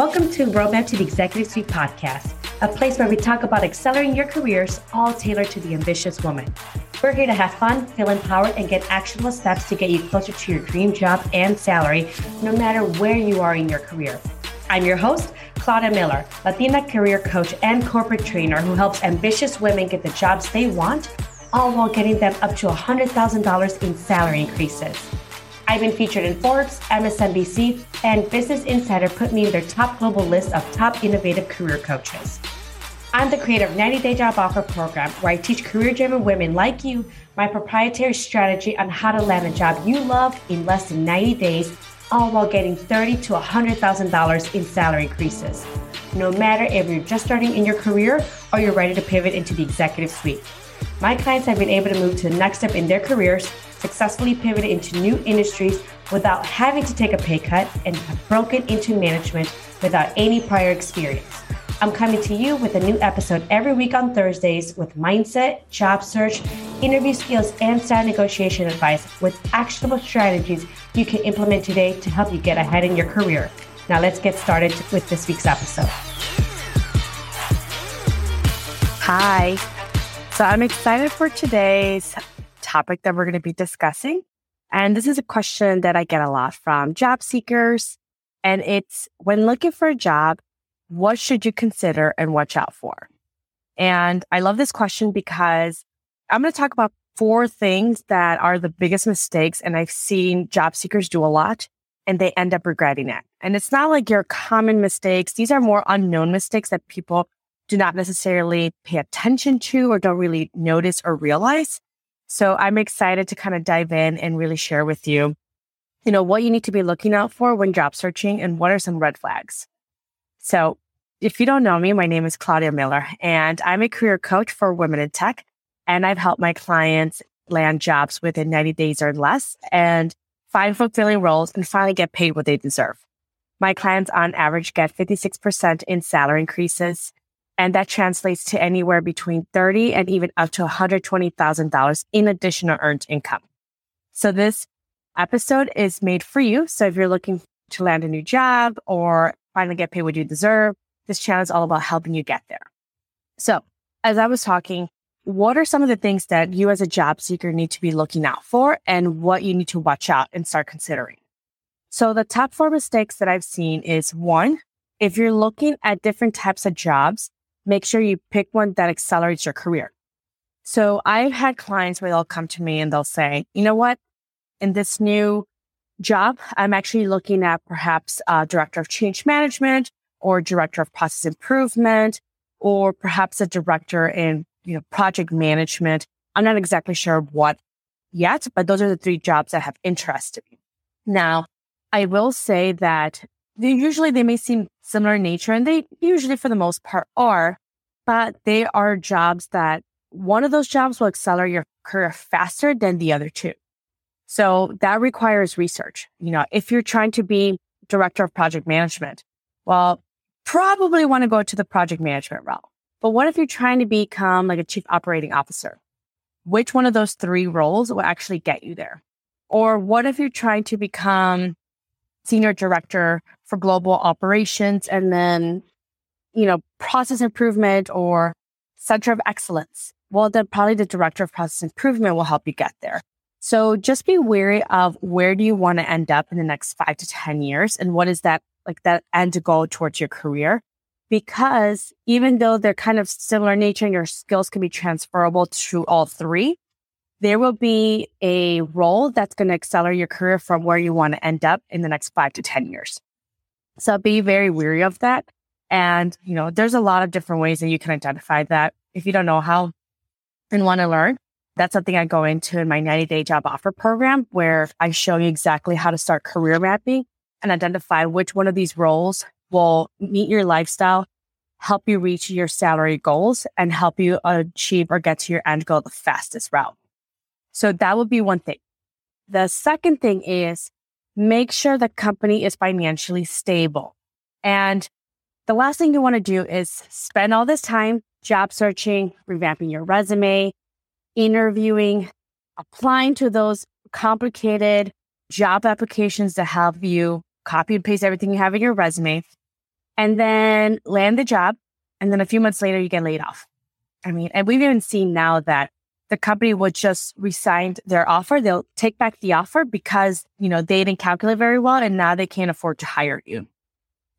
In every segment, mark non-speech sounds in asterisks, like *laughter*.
Welcome to Roadmap to the Executive Suite podcast, a place where we talk about accelerating your careers, all tailored to the ambitious woman. We're here to have fun, feel empowered, and get actionable steps to get you closer to your dream job and salary, no matter where you are in your career. I'm your host, Claudia Miller, Latina career coach and corporate trainer who helps ambitious women get the jobs they want, all while getting them up to $100,000 in salary increases. I've been featured in Forbes, MSNBC, and Business Insider put me in their top global list of top innovative career coaches. I'm the creator of 90 Day Job Offer Program, where I teach career driven women like you my proprietary strategy on how to land a job you love in less than 90 days, all while getting 30 to $100,000 in salary increases. No matter if you're just starting in your career or you're ready to pivot into the executive suite. My clients have been able to move to the next step in their careers successfully pivoted into new industries without having to take a pay cut and have broken into management without any prior experience. I'm coming to you with a new episode every week on Thursdays with mindset, job search, interview skills, and style negotiation advice with actionable strategies you can implement today to help you get ahead in your career. Now, let's get started with this week's episode. Hi. So, I'm excited for today's topic that we're going to be discussing. And this is a question that I get a lot from job seekers. And it's when looking for a job, what should you consider and watch out for? And I love this question because I'm going to talk about four things that are the biggest mistakes. And I've seen job seekers do a lot and they end up regretting it. And it's not like your common mistakes. These are more unknown mistakes that people do not necessarily pay attention to or don't really notice or realize. So I'm excited to kind of dive in and really share with you, you know, what you need to be looking out for when job searching and what are some red flags. So if you don't know me, my name is Claudia Miller and I'm a career coach for women in tech. And I've helped my clients land jobs within 90 days or less and find fulfilling roles and finally get paid what they deserve. My clients on average get 56% in salary increases, and that translates to anywhere between 30 and even up to $120,000 in additional earned income. So this episode is made for you. So if you're looking to land a new job or finally get paid what you deserve, this channel is all about helping you get there. So as I was talking, what are some of the things that you as a job seeker need to be looking out for and what you need to watch out and start considering? So the top four mistakes that I've seen is one, if you're looking at different types of jobs, make sure you pick one that accelerates your career. So I've had clients where they'll come to me and they'll say, you know what? In this new job, I'm actually looking at perhaps a director of change management or director of process improvement or perhaps a director in, you know, project management. I'm not exactly sure what yet, but those are the three jobs that have interested me. Now, I will say that they usually they may seem similar in nature and they usually for the most part are, but they are jobs that one of those jobs will accelerate your career faster than the other two. So that requires research. You know, if you're trying to be director of project management, well, probably want to go to the project management route. But what if you're trying to become like a chief operating officer? Which one of those three roles will actually get you there? Or what if you're trying to become senior director for global operations and then, you know, process improvement or center of excellence. Well, then probably the director of process improvement will help you get there. So just be wary of where do you want to end up in the next five to 10 years? And what is that like that end goal towards your career? Because even though they're kind of similar nature and your skills can be transferable to all three, there will be a role that's going to accelerate your career from where you want to end up in the next five to 10 years. So be very wary of that. And, you know, there's a lot of different ways that you can identify that. If you don't know how and want to learn, that's something I go into in my 90 day job offer program where I show you exactly how to start career mapping and identify which one of these roles will meet your lifestyle, help you reach your salary goals and help you achieve or get to your end goal the fastest route. So that would be one thing. The second thing is make sure the company is financially stable. And the last thing you want to do is spend all this time job searching, revamping your resume, interviewing, applying to those complicated job applications to have you copy and paste everything you have in your resume. and then land the job. And then a few months later, you get laid off. I mean, and we've even seen now that the company would just resign their offer. They'll take back the offer because, you know, they didn't calculate very well and now they can't afford to hire you.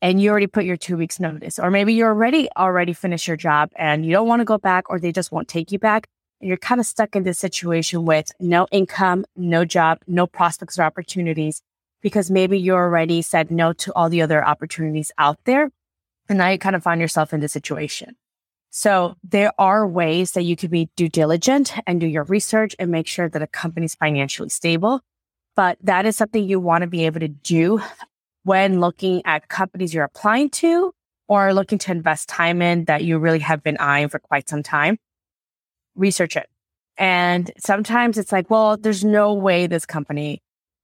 And you already put your two weeks notice, or maybe you already already finished your job and you don't want to go back or they just won't take you back. And you're kind of stuck in this situation with no income, no job, no prospects or opportunities because maybe you already said no to all the other opportunities out there. And now you kind of find yourself in this situation. So there are ways that you can be due diligent and do your research and make sure that a company is financially stable. But that is something you want to be able to do when looking at companies you're applying to or looking to invest time in that you really have been eyeing for quite some time. Research it. And sometimes it's like, well, there's no way this company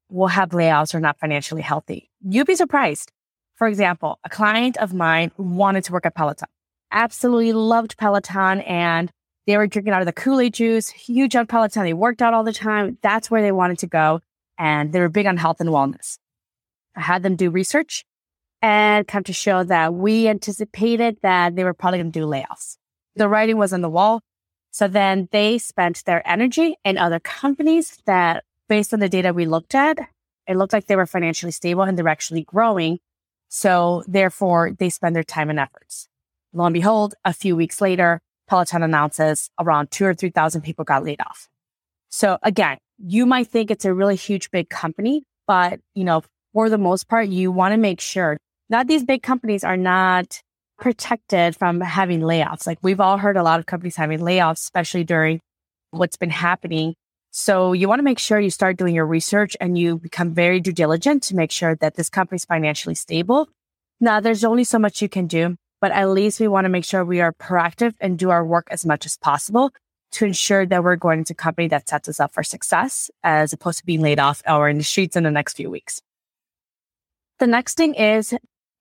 will have layoffs or not financially healthy. You'd be surprised. For example, a client of mine wanted to work at Peloton, absolutely loved Peloton and they were drinking out of the Kool-Aid juice, huge on Peloton. They worked out all the time. That's where they wanted to go. And they were big on health and wellness. I had them do research and come to show that we anticipated that they were probably going to do layoffs. The writing was on the wall. So then they spent their energy in other companies that based on the data we looked at, it looked like they were financially stable and they're actually growing. So therefore, they spend their time and efforts. Lo and behold, a few weeks later, Peloton announces around two or 3,000 people got laid off. So again, you might think it's a really huge, big company, but you know, for the most part, you want to make sure that these big companies are not protected from having layoffs. Like we've all heard a lot of companies having layoffs, especially during what's been happening so you want to make sure you start doing your research and you become very due diligent to make sure that this company is financially stable. Now, there's only so much you can do, but at least we want to make sure we are proactive and do our work as much as possible to ensure that we're going to a company that sets us up for success as opposed to being laid off or in the streets in the next few weeks. The next thing is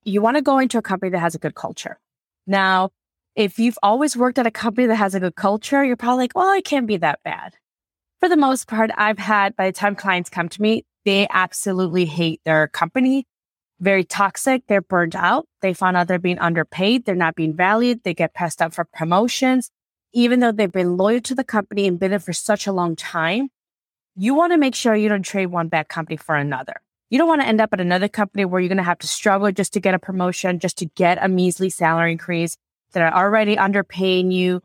you want to go into a company that has a good culture. Now, if you've always worked at a company that has a good culture, you're probably like, well, it can't be that bad for the most part, I've had by the time clients come to me, they absolutely hate their company. Very toxic. They're burned out. They find out they're being underpaid. They're not being valued. They get passed up for promotions. Even though they've been loyal to the company and been there for such a long time, you want to make sure you don't trade one bad company for another. You don't want to end up at another company where you're going to have to struggle just to get a promotion, just to get a measly salary increase that are already underpaying you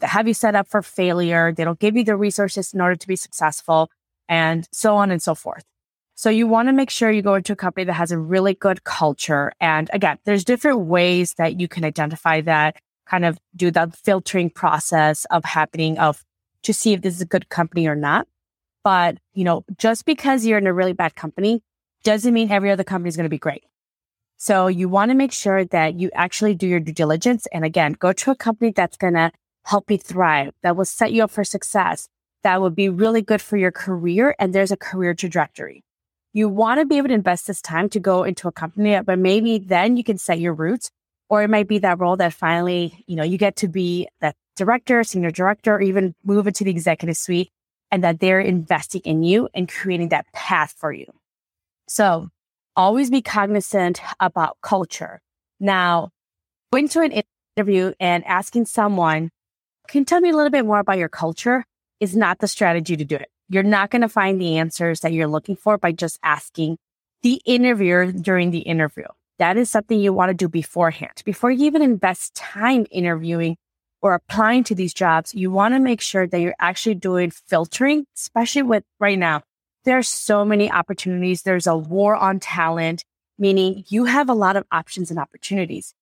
have you set up for failure. They don't give you the resources in order to be successful and so on and so forth. So you want to make sure you go into a company that has a really good culture. And again, there's different ways that you can identify that, kind of do the filtering process of happening of to see if this is a good company or not. But, you know, just because you're in a really bad company doesn't mean every other company is going to be great. So you want to make sure that you actually do your due diligence. And again, go to a company that's going to help you thrive, that will set you up for success, that will be really good for your career. And there's a career trajectory. You want to be able to invest this time to go into a company, but maybe then you can set your roots. Or it might be that role that finally, you know, you get to be that director, senior director, or even move into the executive suite and that they're investing in you and creating that path for you. So always be cognizant about culture. Now, going to an interview and asking someone can you tell me a little bit more about your culture? Is not the strategy to do it. You're not going to find the answers that you're looking for by just asking the interviewer during the interview. That is something you want to do beforehand. Before you even invest time interviewing or applying to these jobs, you want to make sure that you're actually doing filtering, especially with right now. There are so many opportunities. There's a war on talent, meaning you have a lot of options and opportunities.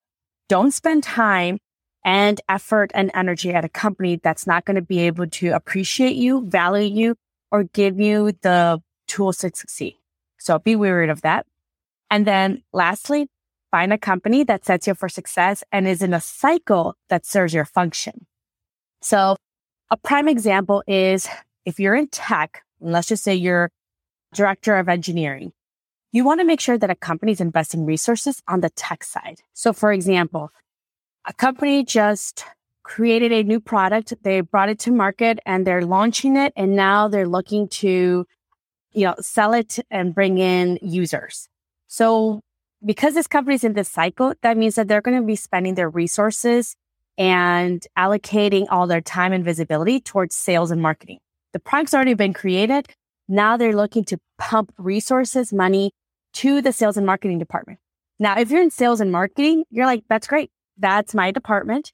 Don't spend time and effort and energy at a company that's not going to be able to appreciate you, value you, or give you the tools to succeed. So be wary of that. And then lastly, find a company that sets you for success and is in a cycle that serves your function. So a prime example is if you're in tech, let's just say you're director of engineering, you want to make sure that a company is investing resources on the tech side. So for example, a company just created a new product. They brought it to market and they're launching it. And now they're looking to, you know, sell it and bring in users. So because this company's in this cycle, that means that they're going to be spending their resources and allocating all their time and visibility towards sales and marketing. The product's already been created. Now they're looking to pump resources, money to the sales and marketing department. Now, if you're in sales and marketing, you're like, that's great. That's my department.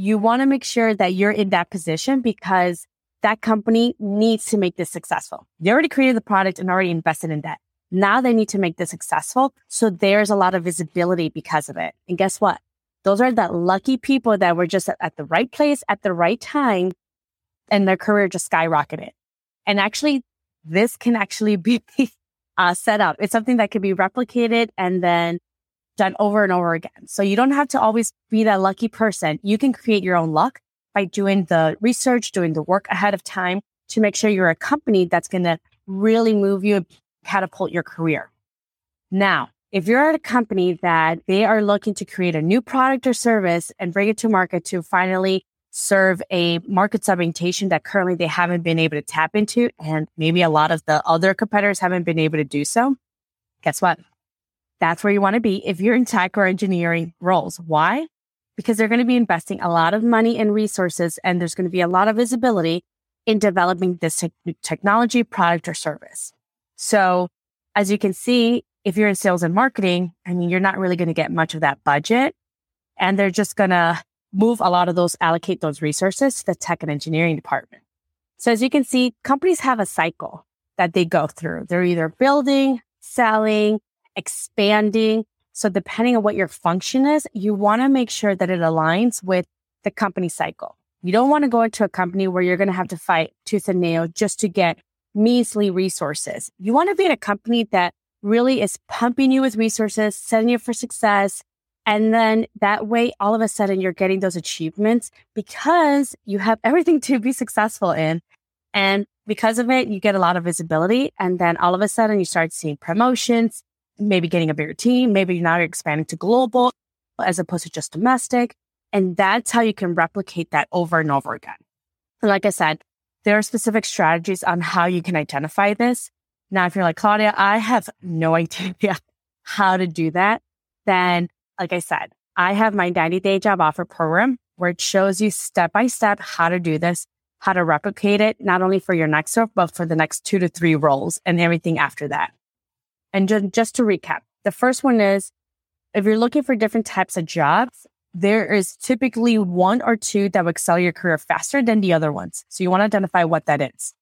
You want to make sure that you're in that position because that company needs to make this successful. They already created the product and already invested in that. Now they need to make this successful. So there's a lot of visibility because of it. And guess what? Those are the lucky people that were just at the right place at the right time and their career just skyrocketed. And actually, this can actually *laughs* be uh, set up. It's something that can be replicated and then done over and over again. So you don't have to always be that lucky person. You can create your own luck by doing the research, doing the work ahead of time to make sure you're a company that's going to really move you catapult your career. Now, if you're at a company that they are looking to create a new product or service and bring it to market to finally serve a market segmentation that currently they haven't been able to tap into, and maybe a lot of the other competitors haven't been able to do so, guess what? That's where you want to be if you're in tech or engineering roles. Why? Because they're going to be investing a lot of money and resources, and there's going to be a lot of visibility in developing this te- technology, product, or service. So, as you can see, if you're in sales and marketing, I mean, you're not really going to get much of that budget. And they're just going to move a lot of those, allocate those resources to the tech and engineering department. So as you can see, companies have a cycle that they go through. They're either building, selling, expanding. So depending on what your function is, you want to make sure that it aligns with the company cycle. You don't want to go into a company where you're going to have to fight tooth and nail just to get measly resources. You want to be in a company that really is pumping you with resources, setting you for success, and then that way, all of a sudden, you're getting those achievements because you have everything *laughs* to be successful in. And because of it, you get a lot of visibility. And then all of a sudden, you start seeing promotions, maybe getting a bigger team. Maybe now you're expanding to global as opposed to just domestic. And that's how you can replicate that over and over again. And like I said, there are specific strategies on how you can identify this. Now, if you're like, Claudia, I have no *laughs* idea how to do that, then like I said, I have my 90 day job offer program where it shows you step by step how to do this, how to replicate it, not only for your next role, but for the next two to three roles and everything after that. And just, just to recap, the first one is if you're looking for different types of jobs, there is typically one or two that will excel your career faster than the other ones. So you want to identify what that is.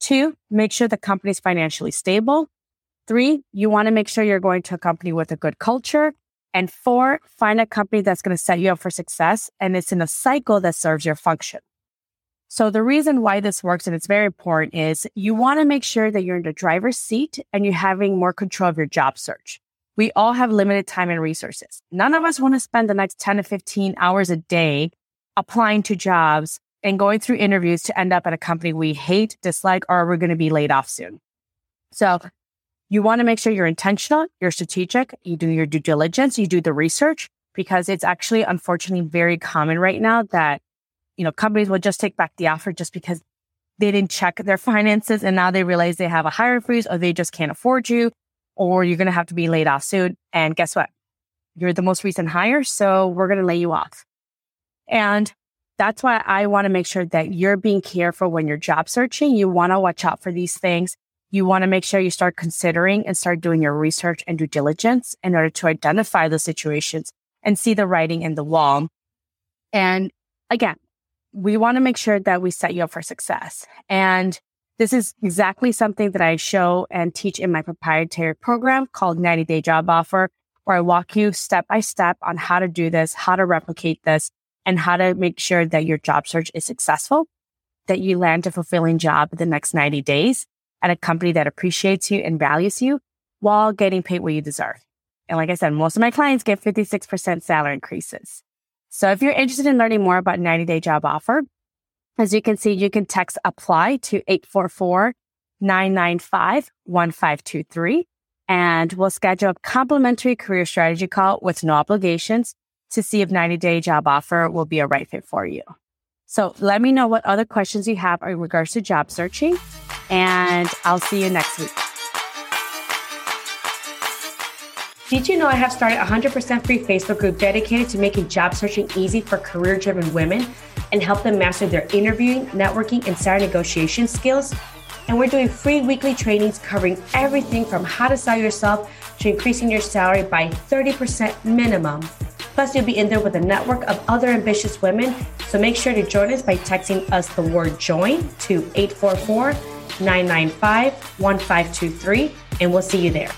Two, make sure the company is financially stable. Three, you want to make sure you're going to a company with a good culture. And four, find a company that's going to set you up for success and it's in a cycle that serves your function. So the reason why this works and it's very important is you want to make sure that you're in the driver's seat and you're having more control of your job search. We all have limited time and resources. None of us want to spend the next 10 to 15 hours a day applying to jobs and going through interviews to end up at a company we hate, dislike, or we're going to be laid off soon. So you want to make sure you're intentional, you're strategic, you do your due diligence, you do the research, because it's actually unfortunately very common right now that, you know, companies will just take back the offer just because they didn't check their *laughs* finances and now they realize they have a hiring freeze or they just can't afford you or you're going to have to be laid off soon. And guess what? You're the most recent hire. So we're going to lay you off. And that's why I want to make sure that you're being careful when you're job searching. You want to watch out for these things you want to make sure you start considering and start doing your research and due diligence in order to identify the situations and see the writing in the wall. And again, we want to make sure that we set you up for success. And this is exactly something that I show and teach in my proprietary program called 90 Day Job Offer, where I walk you step by step on how to do this, how to replicate this, and how to make sure that your job search is successful, that you land a fulfilling job in the next 90 days, at a company that appreciates you and values you while getting paid what you deserve. And like I said, most of my clients get 56% salary increases. So if you're interested in learning more about 90 day job offer, as you can see, you can text apply to 844 995 1523 and we'll schedule a complimentary career strategy call with no obligations to see if 90 day job offer will be a right fit for you. So let me know what other questions you have in regards to job searching and I'll see you next week. Did you know I have started a 100% free Facebook group dedicated to making job searching easy for career driven women and help them master their interviewing, networking, and salary negotiation skills? And we're doing free weekly trainings covering everything from how to sell yourself to increasing your salary by 30% minimum. Plus, you'll be in there with a network of other ambitious women. So make sure to join us by texting us the word join to 844 995 1523, and we'll see you there.